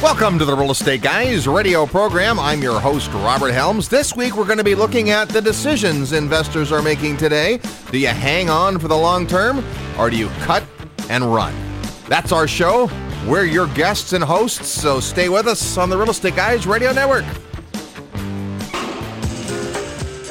Welcome to the Real Estate Guys radio program. I'm your host, Robert Helms. This week, we're going to be looking at the decisions investors are making today. Do you hang on for the long term or do you cut and run? That's our show. We're your guests and hosts, so stay with us on the Real Estate Guys radio network.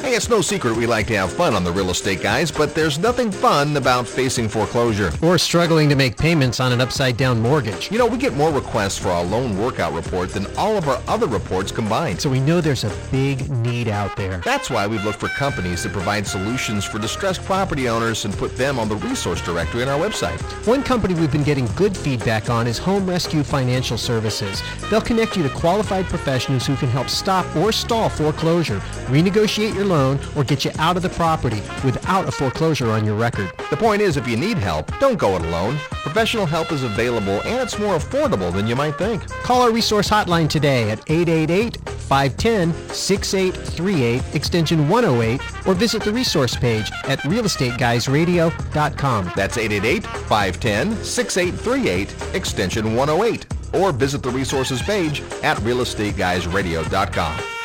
Hey, it's no secret we like to have fun on the Real Estate Guys, but there's nothing fun about facing foreclosure. Or struggling to make payments on an upside down mortgage. You know, we get more requests for our loan workout report than all of our other reports combined. So we know there's a big need out there. That's why we've looked for companies that provide solutions for distressed property owners and put them on the resource directory on our website. One company we've been getting good feedback on is Home Rescue Financial Services. They'll connect you to qualified professionals who can help stop or stall foreclosure, renegotiate your loan, or get you out of the property without a foreclosure on your record. The point is, if you need help, don't go it alone. Professional help is available and it's more affordable than you might think. Call our resource hotline today at 888-510-6838, extension 108, or visit the resource page at realestateguysradio.com. That's 888-510-6838, extension 108, or visit the resources page at realestateguysradio.com.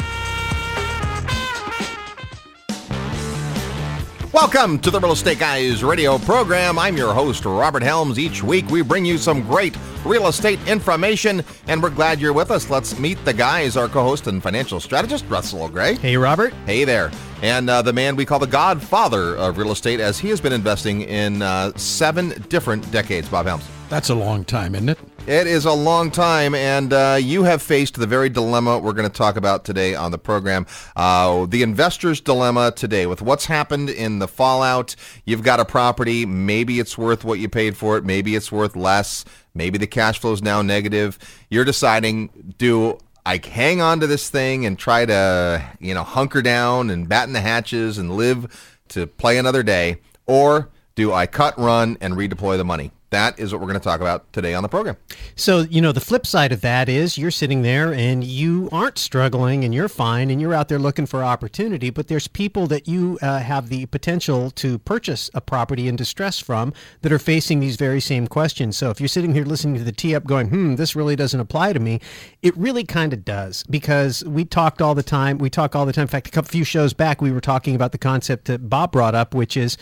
Welcome to the Real Estate Guys radio program. I'm your host, Robert Helms. Each week we bring you some great real estate information, and we're glad you're with us. Let's meet the guys, our co host and financial strategist, Russell Gray. Hey, Robert. Hey there. And uh, the man we call the godfather of real estate, as he has been investing in uh, seven different decades, Bob Helms. That's a long time, isn't it? It is a long time, and uh, you have faced the very dilemma we're going to talk about today on the program. Uh, the investor's dilemma today with what's happened in the fallout. You've got a property, maybe it's worth what you paid for it, maybe it's worth less, maybe the cash flow is now negative. You're deciding, do I hang on to this thing and try to, you know, hunker down and batten the hatches and live to play another day, or do I cut, run, and redeploy the money? That is what we're going to talk about today on the program. So, you know, the flip side of that is you're sitting there and you aren't struggling and you're fine and you're out there looking for opportunity, but there's people that you uh, have the potential to purchase a property in distress from that are facing these very same questions. So, if you're sitting here listening to the tee up going, hmm, this really doesn't apply to me, it really kind of does because we talked all the time. We talk all the time. In fact, a couple few shows back, we were talking about the concept that Bob brought up, which is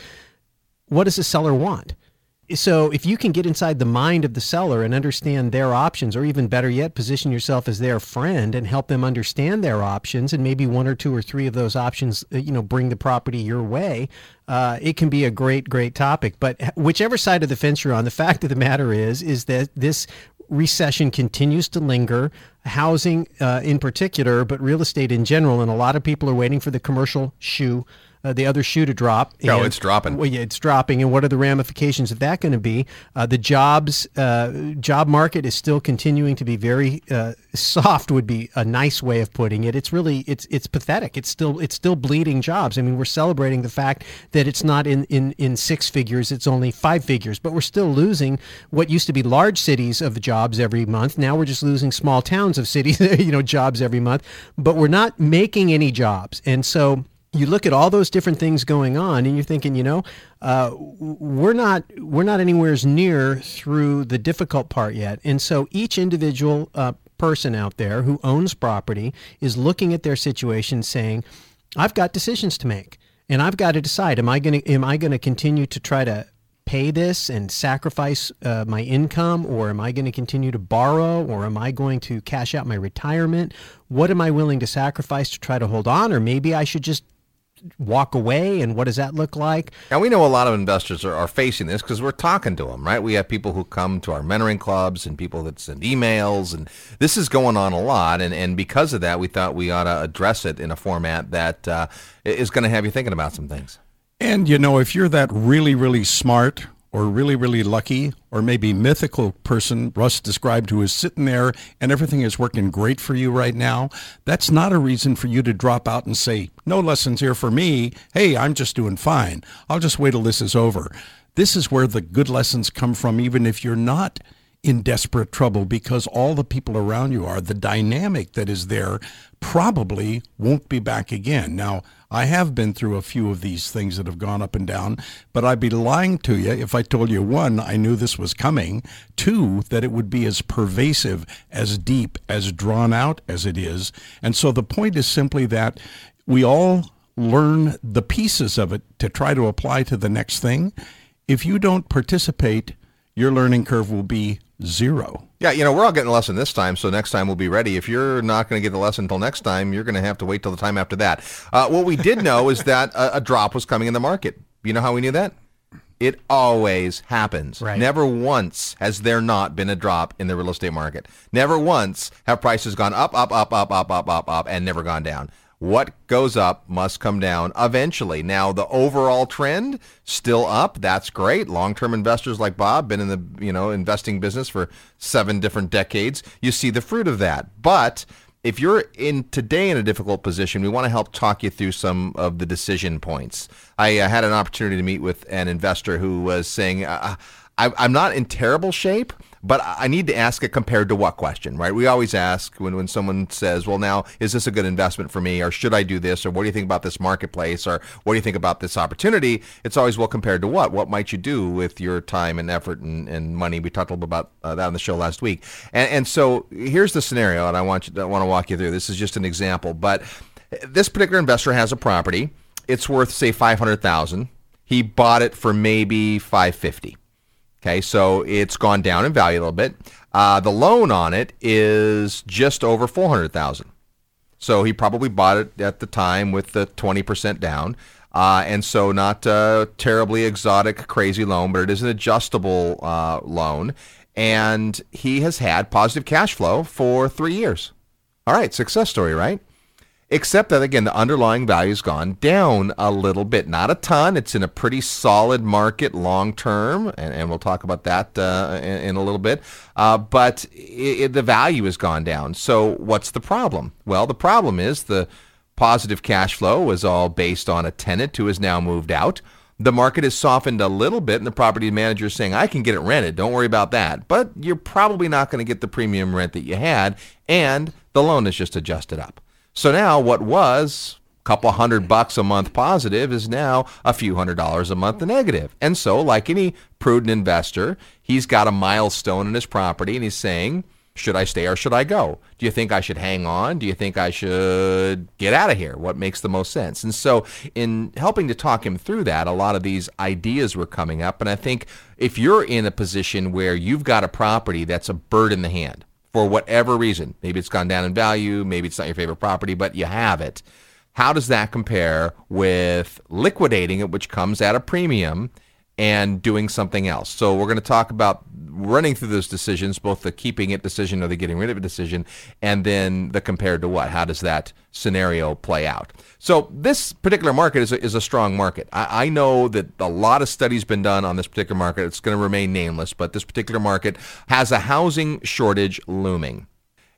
what does a seller want? So if you can get inside the mind of the seller and understand their options or even better yet position yourself as their friend and help them understand their options and maybe one or two or three of those options uh, you know bring the property your way uh, it can be a great great topic. But whichever side of the fence you're on the fact of the matter is is that this recession continues to linger. Housing uh, in particular but real estate in general and a lot of people are waiting for the commercial shoe uh, the other shoe to drop. No, and, it's dropping. Well, yeah, it's dropping. And what are the ramifications of that going to be? Uh, the jobs uh, job market is still continuing to be very uh, soft. Would be a nice way of putting it. It's really it's it's pathetic. It's still it's still bleeding jobs. I mean, we're celebrating the fact that it's not in in in six figures. It's only five figures, but we're still losing what used to be large cities of jobs every month. Now we're just losing small towns of cities, you know, jobs every month. But we're not making any jobs, and so you look at all those different things going on and you're thinking you know uh, we're not we're not anywhere near through the difficult part yet and so each individual uh, person out there who owns property is looking at their situation saying i've got decisions to make and i've got to decide am i going to am i going to continue to try to pay this and sacrifice uh, my income or am I going to continue to borrow or am I going to cash out my retirement? What am I willing to sacrifice to try to hold on? Or maybe I should just walk away and what does that look like? And we know a lot of investors are, are facing this because we're talking to them right? We have people who come to our mentoring clubs and people that send emails and this is going on a lot and, and because of that we thought we ought to address it in a format that uh, is going to have you thinking about some things. And you know if you're that really really smart or really, really lucky or maybe mythical person Russ described who is sitting there and everything is working great for you right now, that's not a reason for you to drop out and say, no lessons here for me. Hey, I'm just doing fine. I'll just wait till this is over. This is where the good lessons come from, even if you're not in desperate trouble because all the people around you are. The dynamic that is there probably won't be back again. Now, I have been through a few of these things that have gone up and down, but I'd be lying to you if I told you one, I knew this was coming, two, that it would be as pervasive, as deep, as drawn out as it is. And so the point is simply that we all learn the pieces of it to try to apply to the next thing. If you don't participate, your learning curve will be zero. Yeah, you know, we're all getting a lesson this time, so next time we'll be ready. If you're not going to get the lesson until next time, you're going to have to wait till the time after that. Uh, what we did know is that a, a, drop was coming in the market. You know how we knew that? It always happens. Right. Never once has there not been a drop in the real estate market. Never once have prices gone up, up, up, up, up, up, up, up, and never gone down what goes up must come down eventually. Now, the overall trend still up. That's great. Long-term investors like Bob been in the, you know, investing business for 7 different decades. You see the fruit of that. But if you're in today in a difficult position, we want to help talk you through some of the decision points. I uh, had an opportunity to meet with an investor who was saying, uh, I, I'm not in terrible shape, but I need to ask it compared to what question, right? We always ask when, when someone says, well, now, is this a good investment for me? Or should I do this? Or what do you think about this marketplace? Or what do you think about this opportunity? It's always, well, compared to what? What might you do with your time and effort and, and money? We talked a little bit about uh, that on the show last week. And, and so here's the scenario, and I want, you, I want to walk you through. This is just an example. But this particular investor has a property. It's worth, say, 500000 He bought it for maybe 550 Okay, so it's gone down in value a little bit. Uh, the loan on it is just over four hundred thousand. So he probably bought it at the time with the twenty percent down, uh, and so not a terribly exotic, crazy loan, but it is an adjustable uh, loan, and he has had positive cash flow for three years. All right, success story, right? Except that again the underlying value's gone down a little bit. Not a ton. It's in a pretty solid market long term and, and we'll talk about that uh, in, in, a little bit. Uh, but it, it, the value has gone down. So what's the problem? Well the problem is the positive cash flow was all based on a tenant who has now moved out. The market has softened a little bit and the property manager is saying i can get it rented. Don't worry about that. But you're probably not going to get the premium rent that you had and the loan is just adjusted up so now what was a couple hundred bucks a month positive is now a few hundred dollars a month negative. And so like any prudent investor, he's got a milestone in his property and he's saying, should I stay or should I go? Do you think I should hang on? Do you think I should get out of here? What makes the most sense? And so, in helping to talk him through that, a lot of these ideas were coming up. And I think if you're in a position where you've got a property that's a bird in the hand, for whatever reason. Maybe it's gone down in value, maybe it's not your favorite property, but you have it. How does that compare with liquidating it, which comes at a premium, and doing something else? So we're going to talk about running through those decisions, both the keeping it decision or the getting rid of it decision, and then the compared to what. How does that scenario play out? So this particular market is a, is a strong market. I, I know that a lot of studies been done on this particular market. It's going to remain nameless, but this particular market has a housing shortage looming.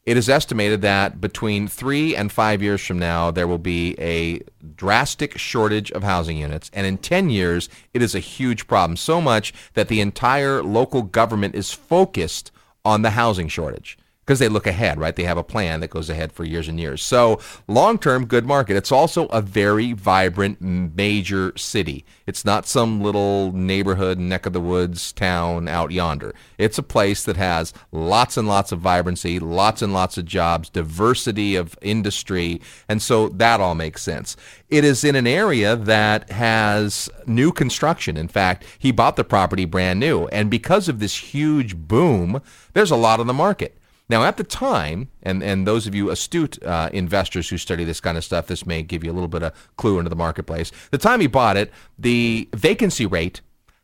It is estimated that between three and five years from now, there will be a drastic shortage of housing units. And in 10 years, it is a huge problem. So much that the entire local government is focused on the housing shortage because they look ahead, right? They have a plan that goes ahead for years and years. So long term, good market. It's also a very vibrant major city. It's not some little neighborhood, neck of the woods town out yonder. It's a place that has lots and lots of vibrancy, lots and lots of jobs, diversity of industry, and so that all makes sense. It is in an area that has new construction. In fact, he bought the property brand new, and because of this huge boom, there's a lot on the market. Now, at the time, and, and those of you astute uh, investors who study this kind of stuff, this may give you a little bit of clue into the marketplace. The time he bought it, the vacancy rate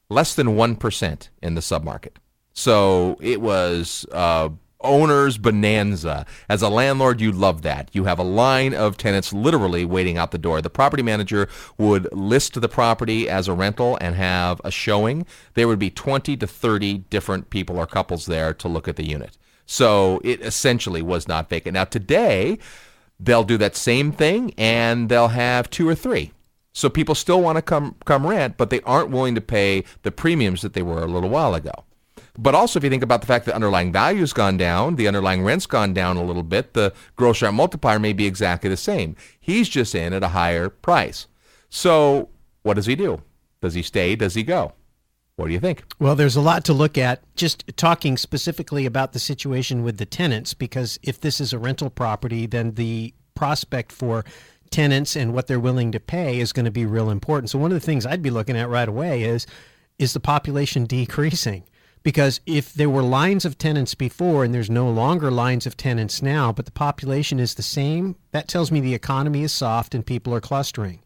less than one percent in the submarket. So it was uh, owner's bonanza. As a landlord, you love that. You have a line of tenants literally waiting out the door. The property manager would list the property as a rental and have a showing. There would be 20 to 30 different people or couples there to look at the unit. So it essentially was not vacant. Now today, they'll do that same thing and they'll have two or three. So people still want to come come rent, but they aren't willing to pay the premiums that they were a little while ago. But also, if you think about the fact that underlying value's gone down, the underlying rent's gone down a little bit, the gross rent multiplier may be exactly the same. He's just in at a higher price. So, what does he do? Does he stay? Does he go? What do you think? Well, there's a lot to look at. Just talking specifically about the situation with the tenants, because if this is a rental property, then the prospect for tenants and what they're willing to pay is going to be real important. So one of the things I'd be looking at right away is is the population decreasing? Because if there were lines of tenants before and there's no longer lines of tenants now, but the population is the same, that tells me the economy is soft and people are clustering.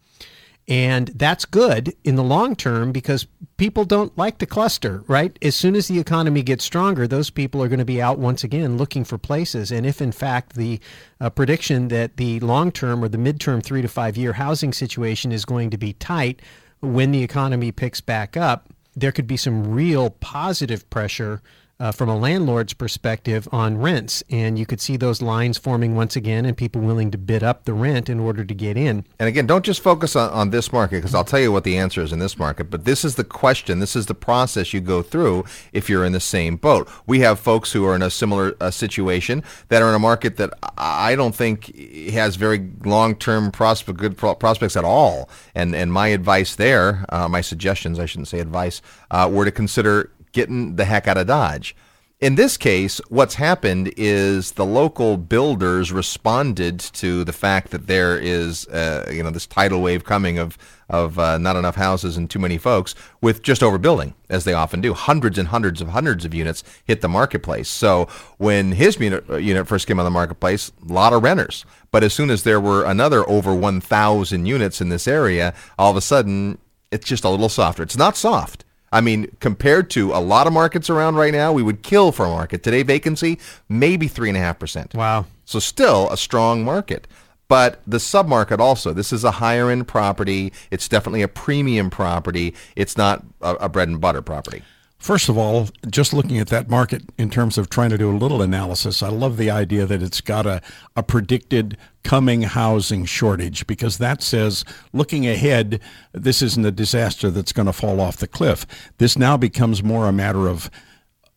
And that's good in the long term because people don't like to cluster, right? As soon as the economy gets stronger, those people are going to be out once again looking for places. And if, in fact, the uh, prediction that the long term or the midterm three to five year housing situation is going to be tight when the economy picks back up, there could be some real positive pressure uh, from a landlord's perspective on rents. And you could see those lines forming once again and people willing to bid up the rent in order to get in. And again, don't just focus on, on this market because I'll tell you what the answer is in this market, but this is the question. This is the process you go through if you're in the same boat. We have folks who are in a similar uh, situation that are in a market that I don't think has very long-term prospect, good pro- prospects at all. And, and my advice there, uh, my suggestions, I shouldn't say advice, uh, were to consider getting the heck out of Dodge. In this case, what's happened is the local builders responded to the fact that there is, uh, you know, this tidal wave coming of of uh, not enough houses and too many folks with just overbuilding, as they often do. Hundreds and hundreds of hundreds of units hit the marketplace. So when his unit, uh, unit first came on the marketplace, a lot of renters. But as soon as there were another over 1,000 units in this area, all of a sudden it's just a little softer. It's not soft I mean, compared to a lot of markets around right now, we would kill for a market. Today, vacancy, maybe 3.5%. Wow. So still a strong market. But the submarket also, this is a higher end property. It's definitely a premium property. It's not a, a bread and butter property. First of all, just looking at that market in terms of trying to do a little analysis, I love the idea that it's got a, a predicted coming housing shortage because that says looking ahead, this isn't a disaster that's going to fall off the cliff. This now becomes more a matter of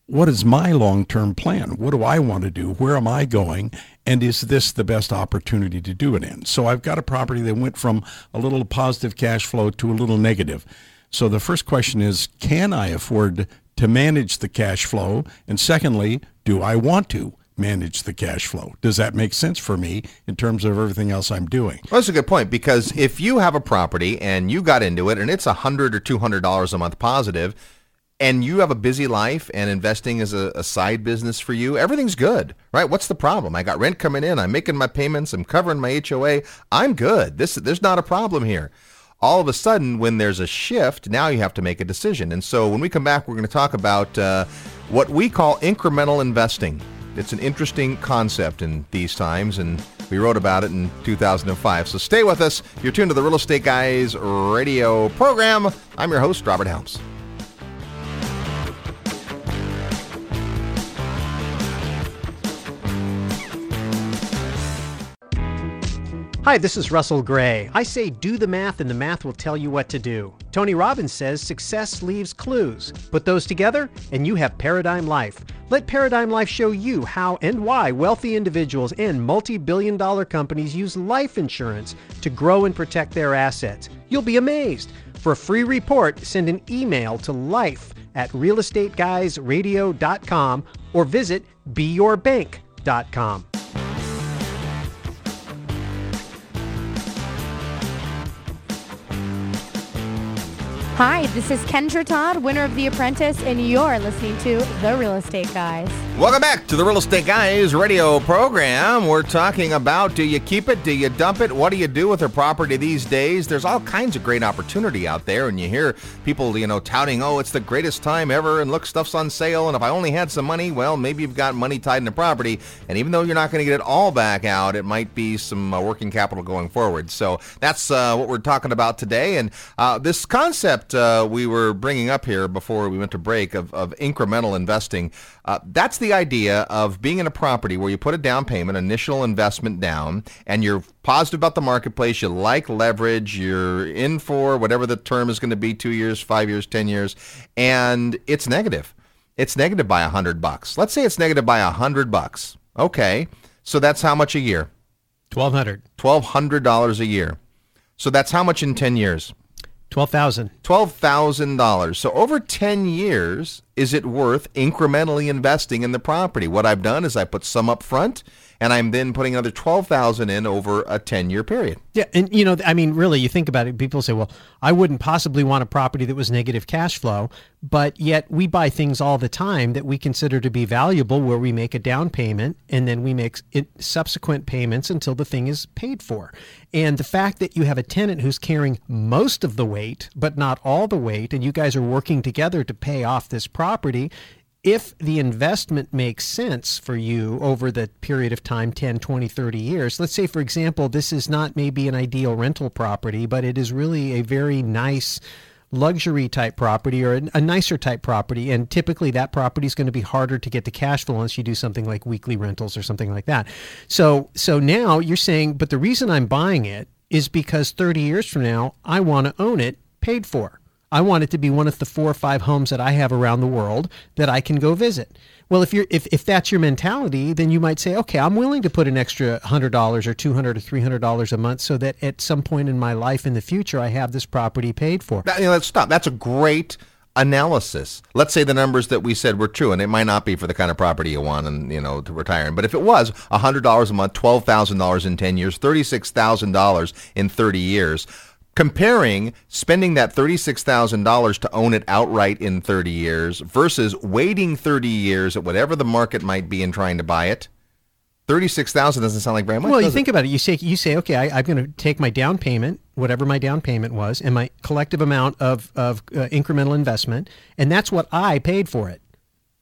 what is my long term plan? What do I want to do? Where am I going? And is this the best opportunity to do it in? So I've got a property that went from a little positive cash flow to a little negative. So the first question is can I afford to manage the cash flow? And secondly, do I want to? manage the cash flow. Does that make sense for me in terms of everything else I'm doing? Well, that's a good point because if you have a property and you got into it and it's a hundred or two hundred dollars a month positive, and you have a busy life and investing is a, a, side business for you, everything's good, right? What's the problem? I got rent coming in, I'm making my payments, I'm covering my HOA, I'm good. This there's not a problem here all of a sudden, when there's a shift, now you have to make a decision. And so when we come back, we're going to talk about uh, what we call incremental investing. It's an interesting concept in these times, and we wrote about it in 2005. So stay with us. You're tuned to the Real Estate Guys radio program. I'm your host, Robert Helms. Hi, this is Russell Gray. I say do the math and the math will tell you what to do. Tony Robbins says success leaves clues. Put those together and you have Paradigm Life. Let Paradigm Life show you how and why wealthy individuals and multi billion dollar companies use life insurance to grow and protect their assets. You'll be amazed. For a free report, send an email to life at realestateguysradio.com or visit beyourbank.com. Hi, this is Kendra Todd, winner of The Apprentice, and you're listening to The Real Estate Guys. Welcome back to the Real Estate Guys radio program. We're talking about do you keep it? Do you dump it? What do you do with a property these days? There's all kinds of great opportunity out there, and you hear people, you know, touting, oh, it's the greatest time ever, and look, stuff's on sale, and if I only had some money, well, maybe you've got money tied in the property, and even though you're not going to get it all back out, it might be some uh, working capital going forward. So that's uh, what we're talking about today, and uh, this concept concept uh, we were bringing up here before we went to break of, of incremental investing, uh, that's the idea of being in a property where you put a down payment, initial investment down, and you're positive about the marketplace, you like leverage, you're in for whatever the term is going to be, two years, five years, ten years, and it's negative it's negative by a hundred bucks. Let's say it's negative by a hundred bucks. Okay, so that's how much a year? Twelve hundred. Twelve hundred dollars a year. So that's how much in ten years? Twelve thousand. Twelve thousand dollars. So over ten years, is it worth incrementally investing in the property? What I've done is I put some up front and I'm then putting another 12,000 in over a 10-year period. Yeah, and you know, I mean, really, you think about it. People say, "Well, I wouldn't possibly want a property that was negative cash flow," but yet we buy things all the time that we consider to be valuable, where we make a down payment and then we make subsequent payments until the thing is paid for. And the fact that you have a tenant who's carrying most of the weight, but not all the weight, and you guys are working together to pay off this property if the investment makes sense for you over the period of time 10 20 30 years let's say for example this is not maybe an ideal rental property but it is really a very nice luxury type property or a, nicer type property and typically that property is going to be harder to get the cash flow unless you do something like weekly rentals or something like that. So so now you're saying but the reason i'm buying it is because 30 years from now i want to own it paid for I want it to be one of the four or five homes that I have around the world that I can go visit. Well, if you're if, if that's your mentality, then you might say, okay, I'm willing to put an extra hundred dollars or two hundred or three hundred dollars a month so that at some point in my life in the future I have this property paid for. That, you know, let's stop. That's a great analysis. Let's say the numbers that we said were true, and it might not be for the kind of property you want and you know to retire in. But if it was hundred dollars a month, twelve thousand dollars in ten years, thirty six thousand dollars in thirty years comparing spending that $36,000 to own it outright in 30 years versus waiting 30 years at whatever the market might be and trying to buy it. 36,000 doesn't sound like very much. Well, you think about it. You say you say, okay, I, am going to take my down payment, whatever my down payment was, and my collective amount of of uh, incremental investment, and that's what I paid for it,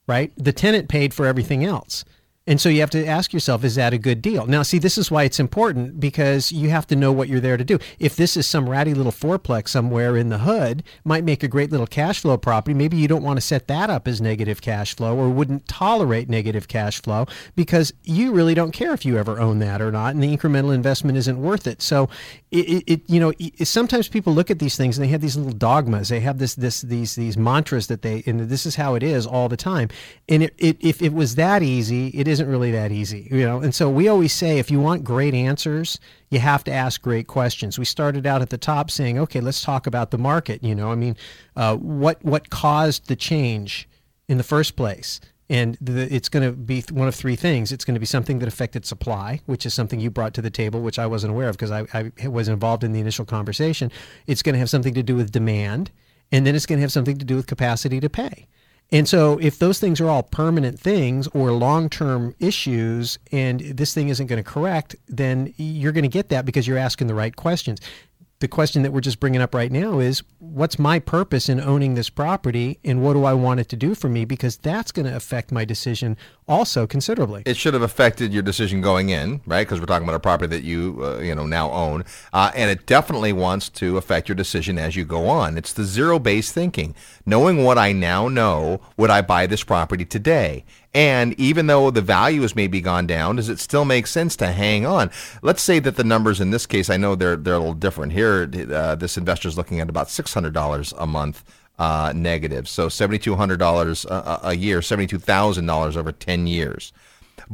right? The tenant paid for everything else. And so you have to ask yourself, is that a good deal? Now, see, this is why it's important because you have to know what you're there to do. If this is some ratty little fourplex somewhere in the hood, might make a great little cash flow property. Maybe you don't want to set that up as negative cash flow or wouldn't tolerate negative cash flow because you really don't care if you ever own that or not, and the incremental investment isn't worth it. So, it, it you know, it, sometimes people look at these things and they have these little dogmas. They have this, this, these, these mantras that they, and this is how it is all the time. And it, it, if it was that easy, it is isn't really that easy, you know. And so we always say if you want great answers, you have to ask great questions. We started out at the top saying, okay, let's talk about the market. You know, I mean, uh, what what caused the change in the first place? And the, it's going to be one of three things. It's going to be something that affected supply, which is something you brought to the table, which I wasn't aware of because I, I was involved in the initial conversation. It's going to have something to do with demand, and then it's going to have something to do with capacity to pay. And so, if those things are all permanent things or long term issues and this thing isn't going to correct, then you're going to get that because you're asking the right questions the question that we're just bringing up right now is what's my purpose in owning this property and what do I want it to do for me? Because that's going to affect my decision also considerably. It should have affected your decision going in, right? Because we're talking about a property that you, uh, you know, now own. Uh, and it definitely wants to affect your decision as you go on. It's the zero based thinking. Knowing what I now know, would I buy this property today? And even though the value has maybe gone down, does it still make sense to hang on? Let's say that the numbers in this case, I know they're they're a little different here. Uh, this investor is looking at about six hundred dollars a month uh, negative, so seventy two hundred dollars a year, seventy two thousand dollars over ten years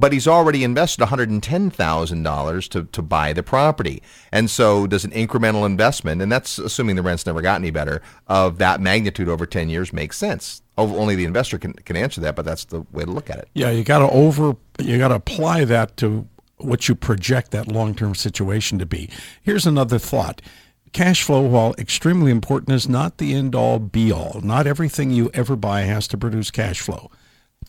but he's already invested $110,000 to, to buy the property. And so does an incremental investment, and that's assuming the rent's never got any better, of that magnitude over 10 years make sense? Only the investor can, can answer that, but that's the way to look at it. Yeah, you got to over, you got to apply that to what you project that long-term situation to be. Here's another thought. Cash flow, while extremely important, is not the end all be all. Not everything you ever buy has to produce cash flow.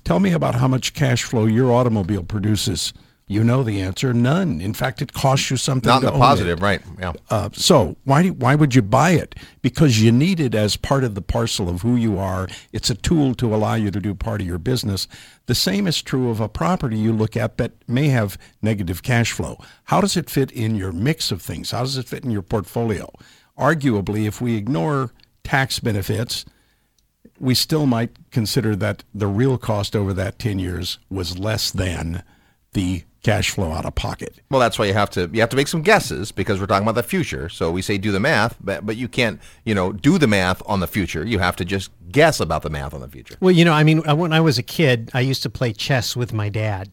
Tell me about how much cash flow your automobile produces. You know the answer. None. In fact, it costs you something. Not in the positive, it. right? Yeah. Uh, so why do, why would you buy it? Because you need it as part of the parcel of who you are. It's a tool to allow you to do part of your business. The same is true of a property you look at that may have negative cash flow. How does it fit in your mix of things? How does it fit in your portfolio? Arguably, if we ignore tax benefits we still might consider that the real cost over that 10 years was less than the cash flow out of pocket. Well, that's why you have to you have to make some guesses because we're talking about the future. So we say do the math, but but you can't you know do the math on the future. You have to just guess about the math on the future. Well, you know, I mean, uh, when I was a kid, I used to play chess with my dad,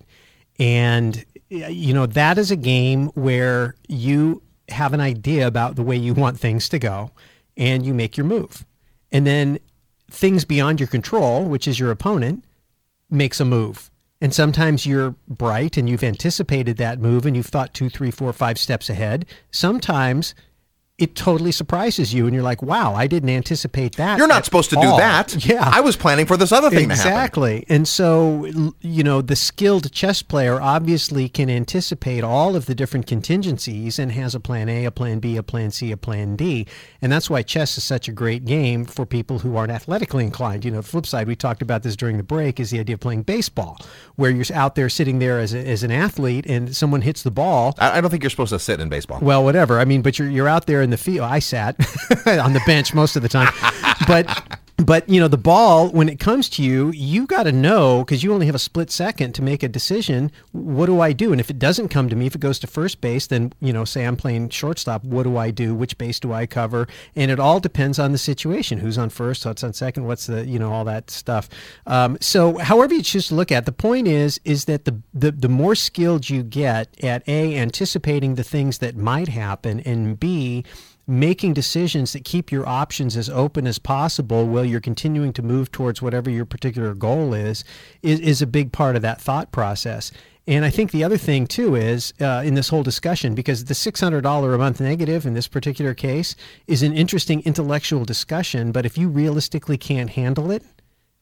and you know that is a game where you have an idea about the way you want things to go, and you make your move, and then things beyond your control, which is your opponent, makes a move and sometimes you're bright and you've anticipated that move and you've thought two, three, four, five steps ahead. Sometimes it totally surprises you and you're like, wow, I didn't anticipate that. You're not supposed to all. do that. Yeah. I was planning for this other thing to happen. exactly. And so, you know, the skilled chess player obviously can anticipate all of the different contingencies and has a plan A, a plan B, a plan C, a plan D. And that's why chess is such a great game for people who aren't athletically inclined. You know, the flip side, we talked about this during the break, is the idea of playing baseball, where you're out there sitting there as, a, as an athlete and someone hits the ball. I, I don't think you're supposed to sit in baseball. Well, whatever. I mean, but you're, you're out there in the field. I sat on the bench most of the time, but but you know the ball when it comes to you, you got to know because you only have a split second to make a decision. What do I do? And if it doesn't come to me, if it goes to first base, then you know, say I'm playing shortstop. What do I do? Which base do I cover? And it all depends on the situation. Who's on first? What's on second? What's the you know all that stuff. Um, so however you choose to look at, it, the point is is that the, the the more skilled you get at a anticipating the things that might happen, and b making decisions that keep your options as open as possible while you're continuing to move towards whatever your particular goal is, is, is a big part of that thought process. And I think the other thing too is uh, in this whole discussion, because the $600 a month negative in this particular case is an interesting intellectual discussion, but if you realistically can't handle it,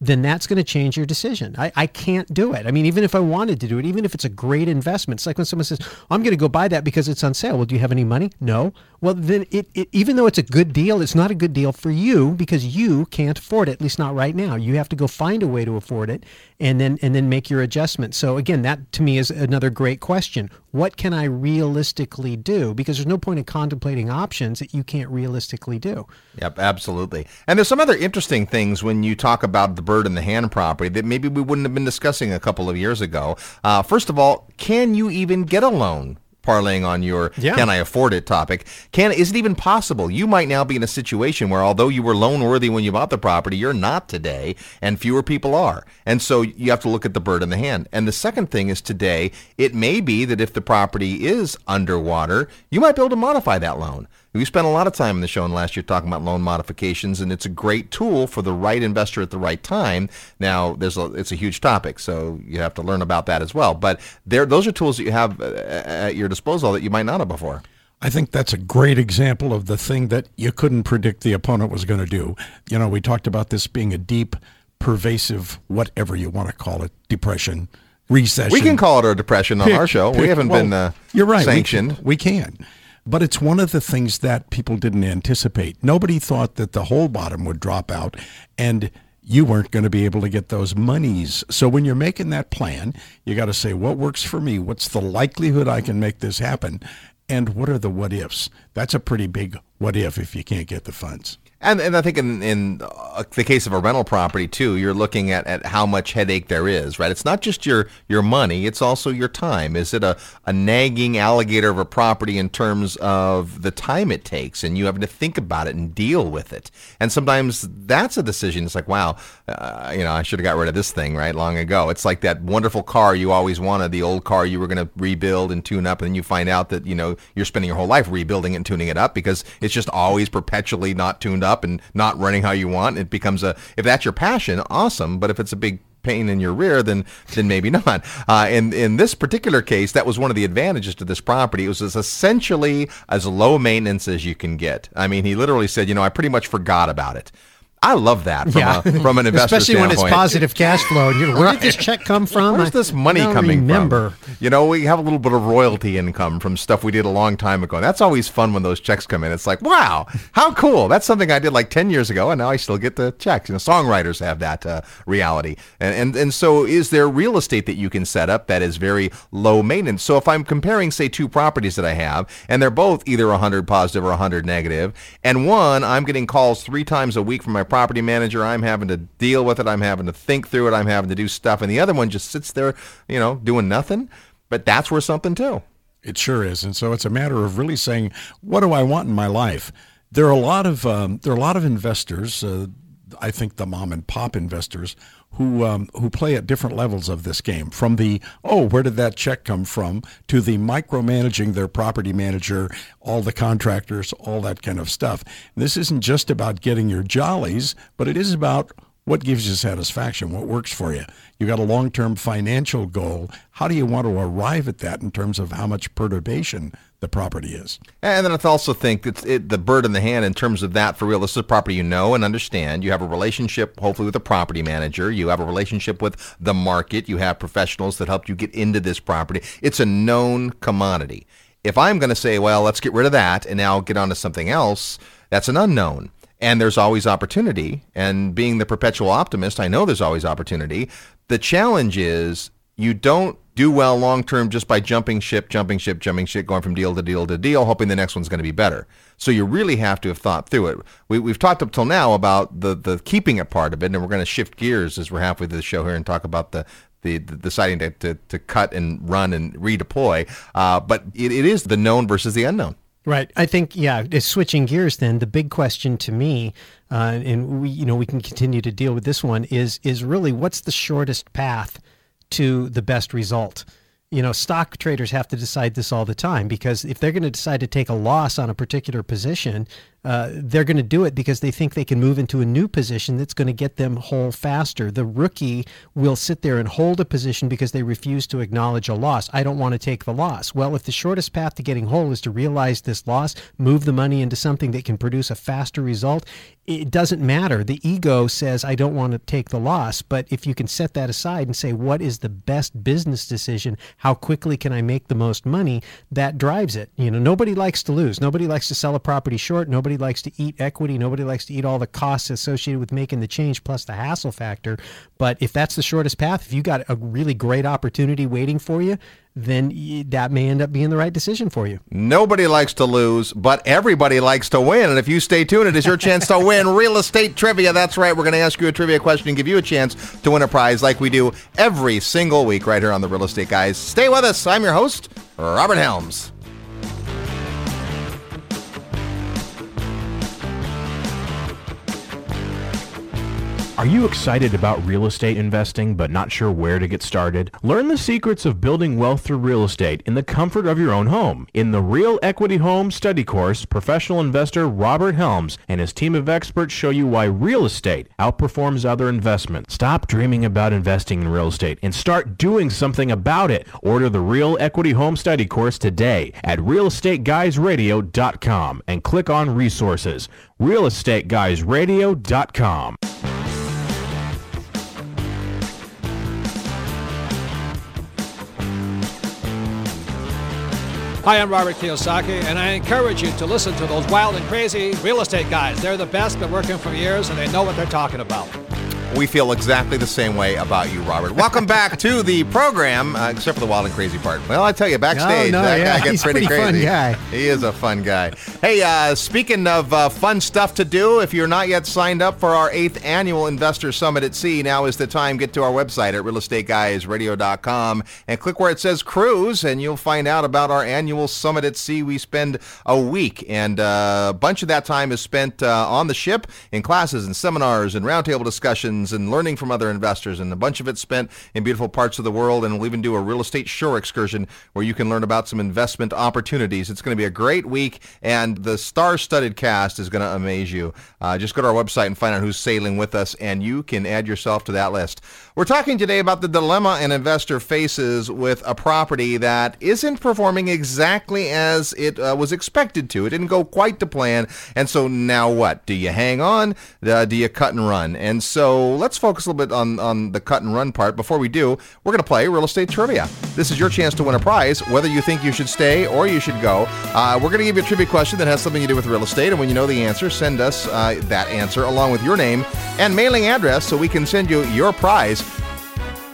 then that's going to change your decision. I, I can't do it. I mean, even if I wanted to do it, even if it's a great investment, it's like when someone says, I'm going to go buy that because it's on sale. Well, do you have any money? No. Well, then it, it even though it's a good deal, it's not a good deal for you because you can't afford it, at least not right now. You have to go find a way to afford it and then and then make your adjustments. So again, that to me is another great question. What can I realistically do? Because there's no point in contemplating options that you can't realistically do. Yep, absolutely. And there's some other interesting things when you talk about the bird in the hand property that maybe we wouldn't have been discussing a couple of years ago. Uh, first of all, can you even get a loan parlaying on your yeah. can I afford it topic. Can is it even possible? You might now be in a situation where although you were loan worthy when you bought the property, you're not today, and fewer people are. And so you have to look at the bird in the hand. And the second thing is today, it may be that if the property is underwater, you might be able to modify that loan. We spent a lot of time in the show in last year talking about loan modifications, and it's a great tool for the right investor at the right time. Now, there's a, it's a huge topic, so you have to learn about that as well. But there, those are tools that you have uh, at your disposal that you might not have before. I think that's a great example of the thing that you couldn't predict the opponent was going to do. You know, we talked about this being a deep, pervasive, whatever you want to call it, depression, recession. We can call it a depression on our show. We haven't well, been uh, you're right. sanctioned. We, we can. But it's one of the things that people didn't anticipate. Nobody thought that the whole bottom would drop out and you weren't going to be able to get those monies. So when you're making that plan, you got to say, what works for me? What's the likelihood I can make this happen? And what are the what ifs? That's a pretty big what if if you can't get the funds. And, and I think in, in uh, the case of a rental property too, you're looking at, at how much headache there is, right? It's not just your, your money, it's also your time. Is it a, a nagging alligator of a property in terms of the time it takes and you having to think about it and deal with it? And sometimes that's a decision. It's like, wow, uh, you know, I should have got rid of this thing, right, long ago. It's like that wonderful car you always wanted, the old car you were going to rebuild and tune up, and then you find out that, you know, you're spending your whole life rebuilding and tuning it up because it's just always perpetually not tuned up and not running how you want, it becomes a if that's your passion, awesome. But if it's a big pain in your rear, then then maybe not. Uh, in in this particular case, that was one of the advantages to this property. It was as essentially as low maintenance as you can get. I mean, he literally said, you know, I pretty much forgot about it. I love that from, yeah. a, from an investor Especially standpoint. when it's positive cash flow. Know, where did this check come from? Where's this money coming remember. from? You know, we have a little bit of royalty income from stuff we did a long time ago. And That's always fun when those checks come in. It's like, wow, how cool. That's something I did like 10 years ago, and now I still get the checks. You know, songwriters have that uh, reality. And, and, and so is there real estate that you can set up that is very low maintenance? So if I'm comparing, say, two properties that I have, and they're both either 100 positive or 100 negative, and one, I'm getting calls three times a week from my property manager I'm having to deal with it. I'm having to think through it. I'm having to do stuff. And the other one just sits there, you know, doing nothing. but that's worth something too. It sure is, and so it's a matter of really saying, what do I want in my life? There are a lot of um, there are a lot of investors. Uh, I think the mom and pop investors who um, who play at different levels of this game. From the oh, where did that check come from? To the micromanaging their property manager, all the contractors, all that kind of stuff. This isn't just about getting your jollies, but it is about what gives you satisfaction? What works for you? You got a long term financial goal. How do you want to arrive at that in terms of how much perturbation the property is? And then I also think it's it, the bird in the hand in terms of that for real. This is a property you know and understand. You have a relationship, hopefully, with a property manager. You have a relationship with the market. You have professionals that helped you get into this property. It's a known commodity. If I'm going to say, well, let's get rid of that and now get on to something else, that's an unknown and there's always opportunity. And being the perpetual optimist, I know there's always opportunity. The challenge is you don't do well long term just by jumping ship, jumping ship, jumping ship, going from deal to deal to deal, hoping the next one's going to be better. So you really have to have thought through it. We, we've talked up till now about the, the keeping it part of it, and we're going to shift gears as we're halfway through the show here and talk about the, the, the deciding to, to, to, cut and run and redeploy. Uh, but it, it is the known versus the unknown. Right. I think, yeah, switching gears then, the big question to me, uh, and we, you know, we can continue to deal with this one, is is really what's the shortest path to the best result? You know, stock traders have to decide this all the time because if they're going to decide to take a loss on a particular position, uh, they're going to do it because they think they can move into a new position that's going to get them whole faster. The rookie will sit there and hold a position because they refuse to acknowledge a loss. I don't want to take the loss. Well, if the shortest path to getting whole is to realize this loss, move the money into something that can produce a faster result, it doesn't matter. The ego says, I don't want to take the loss. But if you can set that aside and say, what is the best business decision? How quickly can I make the most money? That drives it. You know, nobody likes to lose. Nobody likes to sell a property short. Nobody likes to eat equity. Nobody likes to eat all the costs associated with making the change plus the hassle factor. But if that's the shortest path, if you got a really great opportunity waiting for you, then that may end up being the right decision for you. Nobody likes to lose, but everybody likes to win. And if you stay tuned, it is your chance to win real estate trivia. That's right. We're going to ask you a trivia question and give you a chance to win a prize like we do every single week right here on the Real Estate Guys. Stay with us. I'm your host, Robert Helms. Are you excited about real estate investing but not sure where to get started? Learn the secrets of building wealth through real estate in the comfort of your own home. In the Real Equity Home Study Course, professional investor Robert Helms and his team of experts show you why real estate outperforms other investments. Stop dreaming about investing in real estate and start doing something about it. Order the Real Equity Home Study Course today at realestateguysradio.com and click on resources. realestateguysradio.com. Hi, I'm Robert Kiyosaki, and I encourage you to listen to those wild and crazy real estate guys. They're the best, been working for years, and they know what they're talking about. We feel exactly the same way about you, Robert. Welcome back to the program, uh, except for the wild and crazy part. Well, I tell you, backstage, no, no, that yeah. guy gets He's pretty, pretty crazy. fun guy. He is a fun guy. Hey, uh, speaking of uh, fun stuff to do, if you're not yet signed up for our eighth annual Investor Summit at Sea, now is the time. Get to our website at realestateguysradio.com and click where it says cruise, and you'll find out about our annual Summit at Sea. We spend a week, and uh, a bunch of that time is spent uh, on the ship in classes and seminars and roundtable discussions and learning from other investors, and a bunch of it spent in beautiful parts of the world. And we'll even do a real estate shore excursion where you can learn about some investment opportunities. It's going to be a great week, and the star-studded cast is going to amaze you. Uh, just go to our website and find out who's sailing with us, and you can add yourself to that list. We're talking today about the dilemma an investor faces with a property that isn't performing exactly as it uh, was expected to. It didn't go quite to plan, and so now what? Do you hang on? Uh, do you cut and run? And so let's focus a little bit on, on the cut and run part. Before we do, we're going to play real estate trivia. This is your chance to win a prize, whether you think you should stay or you should go. Uh, we're going to give you a trivia question that has something to do with real estate, and when you know the answer, send us uh, that answer along with your name and mailing address so we can send you your prize.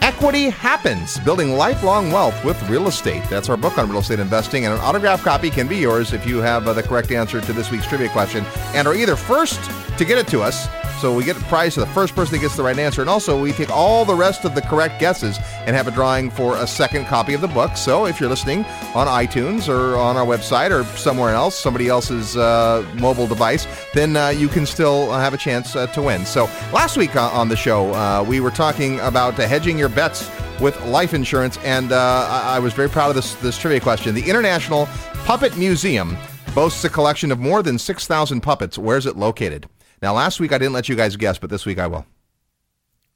Equity Happens Building Lifelong Wealth with Real Estate. That's our book on real estate investing, and an autographed copy can be yours if you have uh, the correct answer to this week's trivia question and are either first to get it to us So we get a prize to the first person that gets the right answer. And also, we take all the rest of the correct guesses and have a drawing for a second copy of the book. So if you're listening on iTunes or on our website or somewhere else, somebody else's uh, mobile device, then uh, you can still have a chance uh, to win. So last week uh, on the show, uh, we were talking about hedging your bets with life insurance, and I-, I was very proud of this this trivia question. The International Puppet Museum boasts a collection of more than 6,000 puppets. Where's it located? Now, last week I didn't let you guys guess, but this week I will.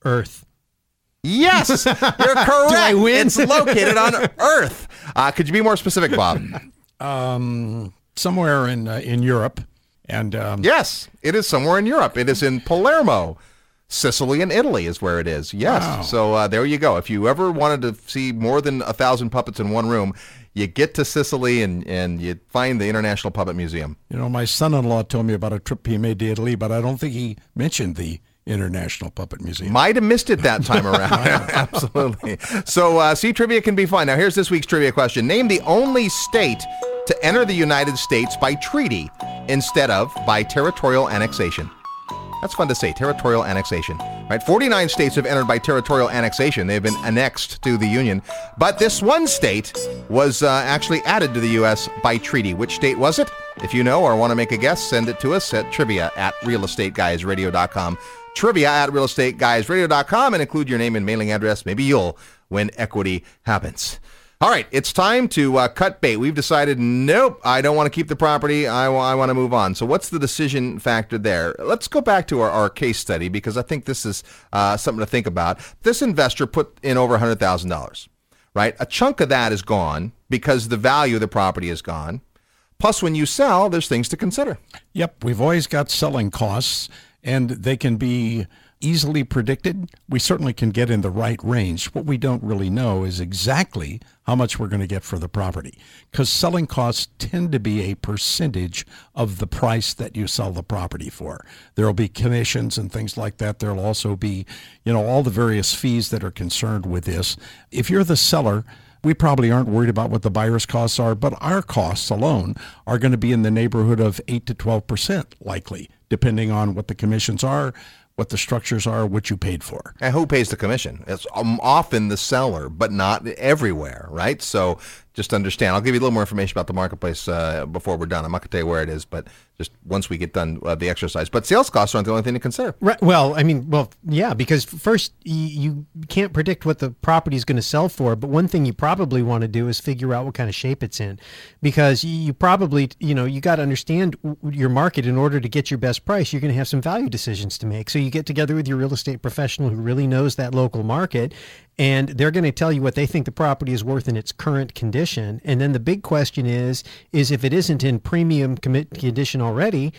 Earth. Yes, you're correct. It's located on Earth. Uh, could you be more specific, Bob? Um, somewhere in uh, in Europe, and um, yes, it is somewhere in Europe. It is in Palermo. Sicily and Italy is where it is. Yes. Wow. So uh, there you go. If you ever wanted to see more than a thousand puppets in one room, you get to Sicily and, and you find the International Puppet Museum. you know, my son-in-law told me about a trip he made to Italy, but I don't think he mentioned the International Puppet Museum. Might have missed it that time around. Absolutely. So, uh, see, trivia can be fun. Now, here's this week's trivia question Name the only state to enter the United States by treaty instead of by territorial annexation. That's fun to say, territorial annexation. Right? 49 states have entered by territorial annexation. They've been annexed to the Union. But this one state was uh, actually added to the U.S. by treaty. Which state was it? If you know or want to make a guess, send it to us at trivia at realestateguysradio.com. Trivia at realestateguysradio.com and include your name and mailing address. Maybe you'll win equity happens. All right, it's time to uh, cut bait. We've decided, nope, I don't want to keep the property. I, I want to move on. So, what's the decision factor there? Let's go back to our, our case study because I think this is uh, something to think about. This investor put in over $100,000, right? A chunk of that is gone because the value of the property is gone. Plus, when you sell, there's things to consider. Yep, we've always got selling costs, and they can be easily predicted. We certainly can get in the right range. What we don't really know is exactly how much we're going to get for the property, because selling costs tend to be a percentage of the price that you sell the property for. There will be commissions and things like that. There'll also be, you know, all the various fees that are concerned with this. If you're the seller, we probably aren't worried about what the buyer's costs are, but our costs alone are going to be in the neighborhood of 8 to 12% likely, depending on what the commissions are, what the structures are, what you paid for. And who pays the commission? It's um, often the seller, but not everywhere, right? So just understand. I'll give you a little more information about the marketplace uh, before we're done. I'm not going to tell you where it is, but just once we get done uh, the exercise. But sales costs aren't the only thing to consider. Right. Well, I mean, well, yeah, because first you can't predict what the property is going to sell for, but one thing you probably want to do is figure out what kind of shape it's in, because you probably, you know, you got to understand your market in order to get your best price. You're going to have some value decisions to make. So you get together with your real estate professional who really knows that local market, and they're going to tell you what they think the property is worth in its current condition. And then the big question is, is if it isn't in premium condition already,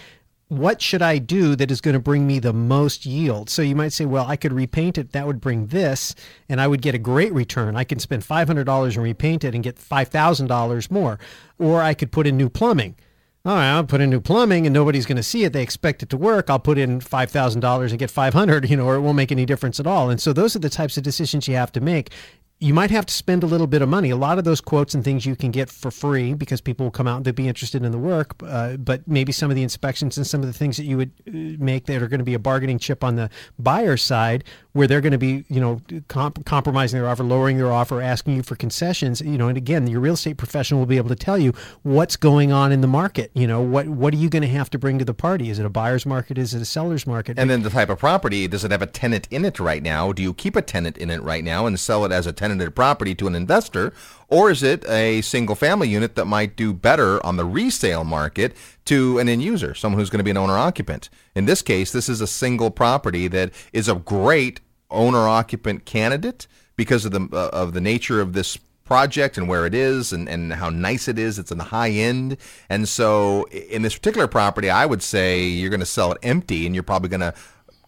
what should I do that is going to bring me the most yield? So you might say, well, I could repaint it. That would bring this, and I would get a great return. I can spend $500 and repaint it and get $5,000 more. Or I could put in new plumbing. All right, I'll put in new plumbing and nobody's going to see it. They expect it to work. I'll put in five thousand dollars and get five hundred, you know, or it won't make any difference at all. And so those are the types of decisions you have to make. You might have to spend a little bit of money. A lot of those quotes and things you can get for free because people will come out and be interested in the work. Uh, but maybe some of the inspections and some of the things that you would uh, make that are going to be a bargaining chip on the buyer side, where they're going to be, you know, comp- compromising their offer, lowering their offer, asking you for concessions. You know, and again, your real estate professional will be able to tell you what's going on in the market. You know, what what are you going to have to bring to the party? Is it a buyer's market? Is it a seller's market? And then the type of property, does it have a tenant in it right now? Do you keep a tenant in it right now and sell it as a tenanted property to an investor? Or is it a single family unit that might do better on the resale market to an end user, someone who's going to be an owner occupant? In this case, this is a single property that is a great owner occupant candidate because of the uh, of the nature of this project and where it is and, and how nice it is. It's in the high end. And so in this particular property, I would say you're going to sell it empty and you're probably going to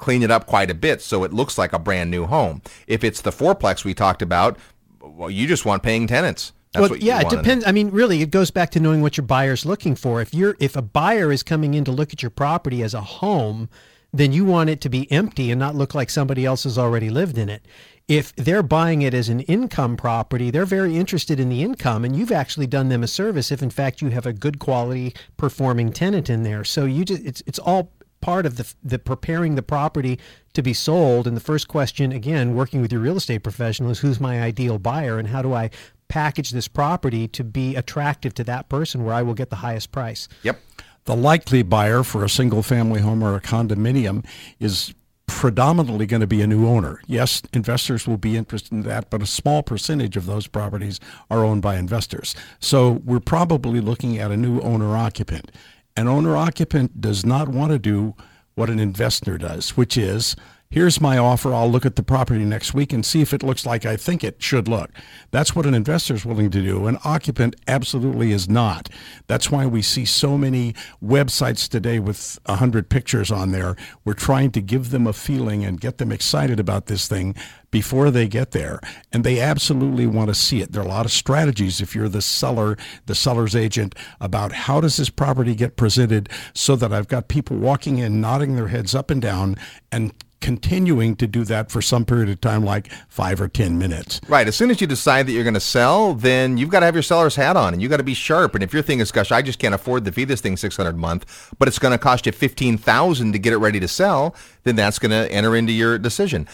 clean it up quite a bit so it looks like a brand new home. If it's the fourplex we talked about, well, you just want paying tenants. That's well, what you yeah, it depends. I mean, really, it goes back to knowing what your buyer's looking for. If you're if a buyer is coming in to look at your property as a home, then you want it to be empty and not look like somebody else has already lived in it. If they're buying it as an income property, they're very interested in the income, and you've actually done them a service if, in fact, you have a good quality performing tenant in there. So you just it's it's all part of the, the preparing the property to be sold. And the first question, again, working with your real estate professional, is who's my ideal buyer and how do I package this property to be attractive to that person where I will get the highest price. Yep. The likely buyer for a single family home or a condominium is predominantly going to be a new owner. Yes, investors will be interested in that, but a small percentage of those properties are owned by investors. So we're probably looking at a new owner occupant. An owner occupant does not want to do what an investor does, which is here's my offer. I'll look at the property next week and see if it looks like I think it should look. That's what an investor is willing to do. An occupant absolutely is not. That's why we see so many websites today with 100 pictures on there. We're trying to give them a feeling and get them excited about this thing before they get there. And they absolutely want to see it. There are a lot of strategies if you're the seller, the seller's agent, about how does this property get presented so that I've got people walking in, nodding their heads up and down and continuing to do that for some period of time, like five or 10 minutes. Right. As soon as you decide that you're going to sell, then you've got to have your seller's hat on and you've got to be sharp. And if your thing is, gosh, I just can't afford to feed this thing 600 a month, but it's going to cost you 15,000 to get it ready to sell, then that's going to enter into your decision.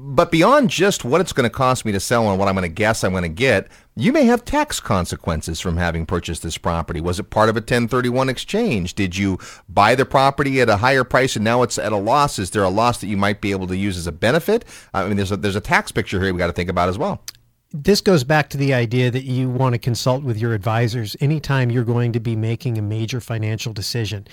But beyond just what it's going to cost me to sell and what I'm going to guess I'm going to get, you may have tax consequences from having purchased this property. Was it part of a 1031 exchange? Did you buy the property at a higher price and now it's at a loss? Is there a loss that you might be able to use as a benefit? I mean, there's a, there's a tax picture here we got to think about as well this goes back to the idea that you want to consult with your advisors anytime you're going to be making a major financial decision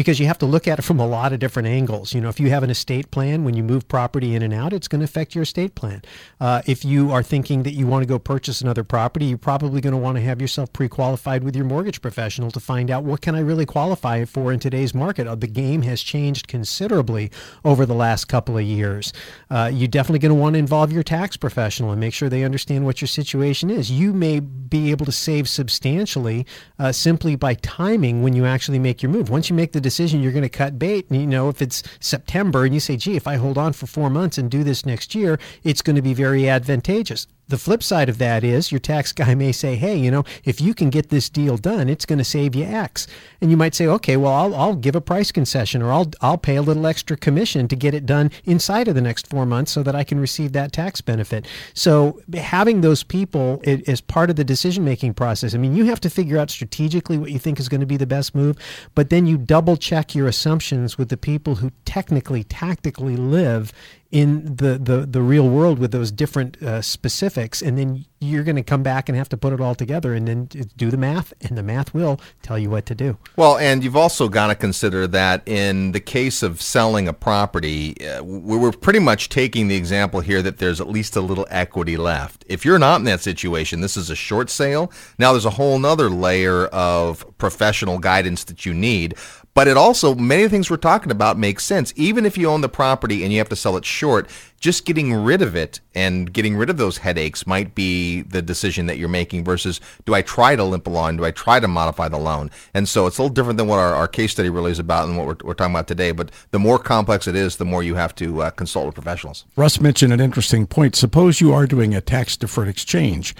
because you have to look at it from a lot of different angles. You know, if you have an estate plan, when you move property in and out, it's going to affect your estate plan. Uh, if you are thinking that you want to go purchase another property, you're probably going to want to have yourself pre-qualified with your mortgage professional to find out what can I really qualify for in today's market. Uh, the game has changed considerably over the last couple of years. Uh, you're definitely going to want to involve your tax professional and make sure they understand what your situation is. You may be able to save substantially uh, simply by timing when you actually make your move. Once you make the decision you're going to cut bait. And, you know, if it's September and you say, gee, if I hold on for four months and do this next year, it's going to be very advantageous. The flip side of that is your tax guy may say, hey, you know, if you can get this deal done, it's going to save you X. And you might say, okay, well, I'll, I'll give a price concession or I'll, I'll pay a little extra commission to get it done inside of the next four months so that I can receive that tax benefit. So having those people is part of the decision making process. I mean, you have to figure out strategically what you think is going to be the best move, but then you double check your assumptions with the people who technically, tactically live in the, the, the real world with those different uh, specifics, and then you're going to come back and have to put it all together and then do the math, and the math will tell you what to do. Well, and you've also got to consider that in the case of selling a property, uh, we're pretty much taking the example here that there's at least a little equity left. If you're not in that situation, this is a short sale. Now there's a whole nother layer of professional guidance that you need. But it also, many of the things we're talking about make sense. Even if you own the property and you have to sell it short, just getting rid of it and getting rid of those headaches might be the decision that you're making versus do I try to limp along? Do I try to modify the loan? And so it's a little different than what our, our case study really is about and what we're, we're talking about today. But the more complex it is, the more you have to uh, consult with professionals. Russ mentioned an interesting point. Suppose you are doing a tax deferred exchange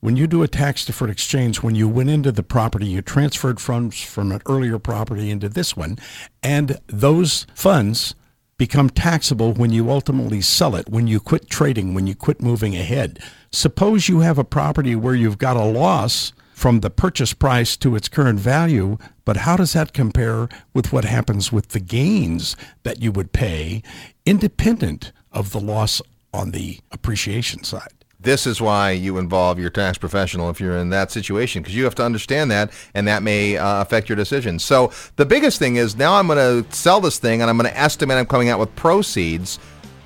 when you do a tax deferred exchange, when you went into the property, you transferred funds from an earlier property into this one, and those funds become taxable when you ultimately sell it, when you quit trading, when you quit moving ahead. Suppose you have a property where you've got a loss from the purchase price to its current value, but how does that compare with what happens with the gains that you would pay independent of the loss on the appreciation side? This is why you involve your tax professional if you're in that situation, because you have to understand that, and that may uh, affect your decision. So the biggest thing is now I'm going to sell this thing, and I'm going to estimate I'm coming out with proceeds.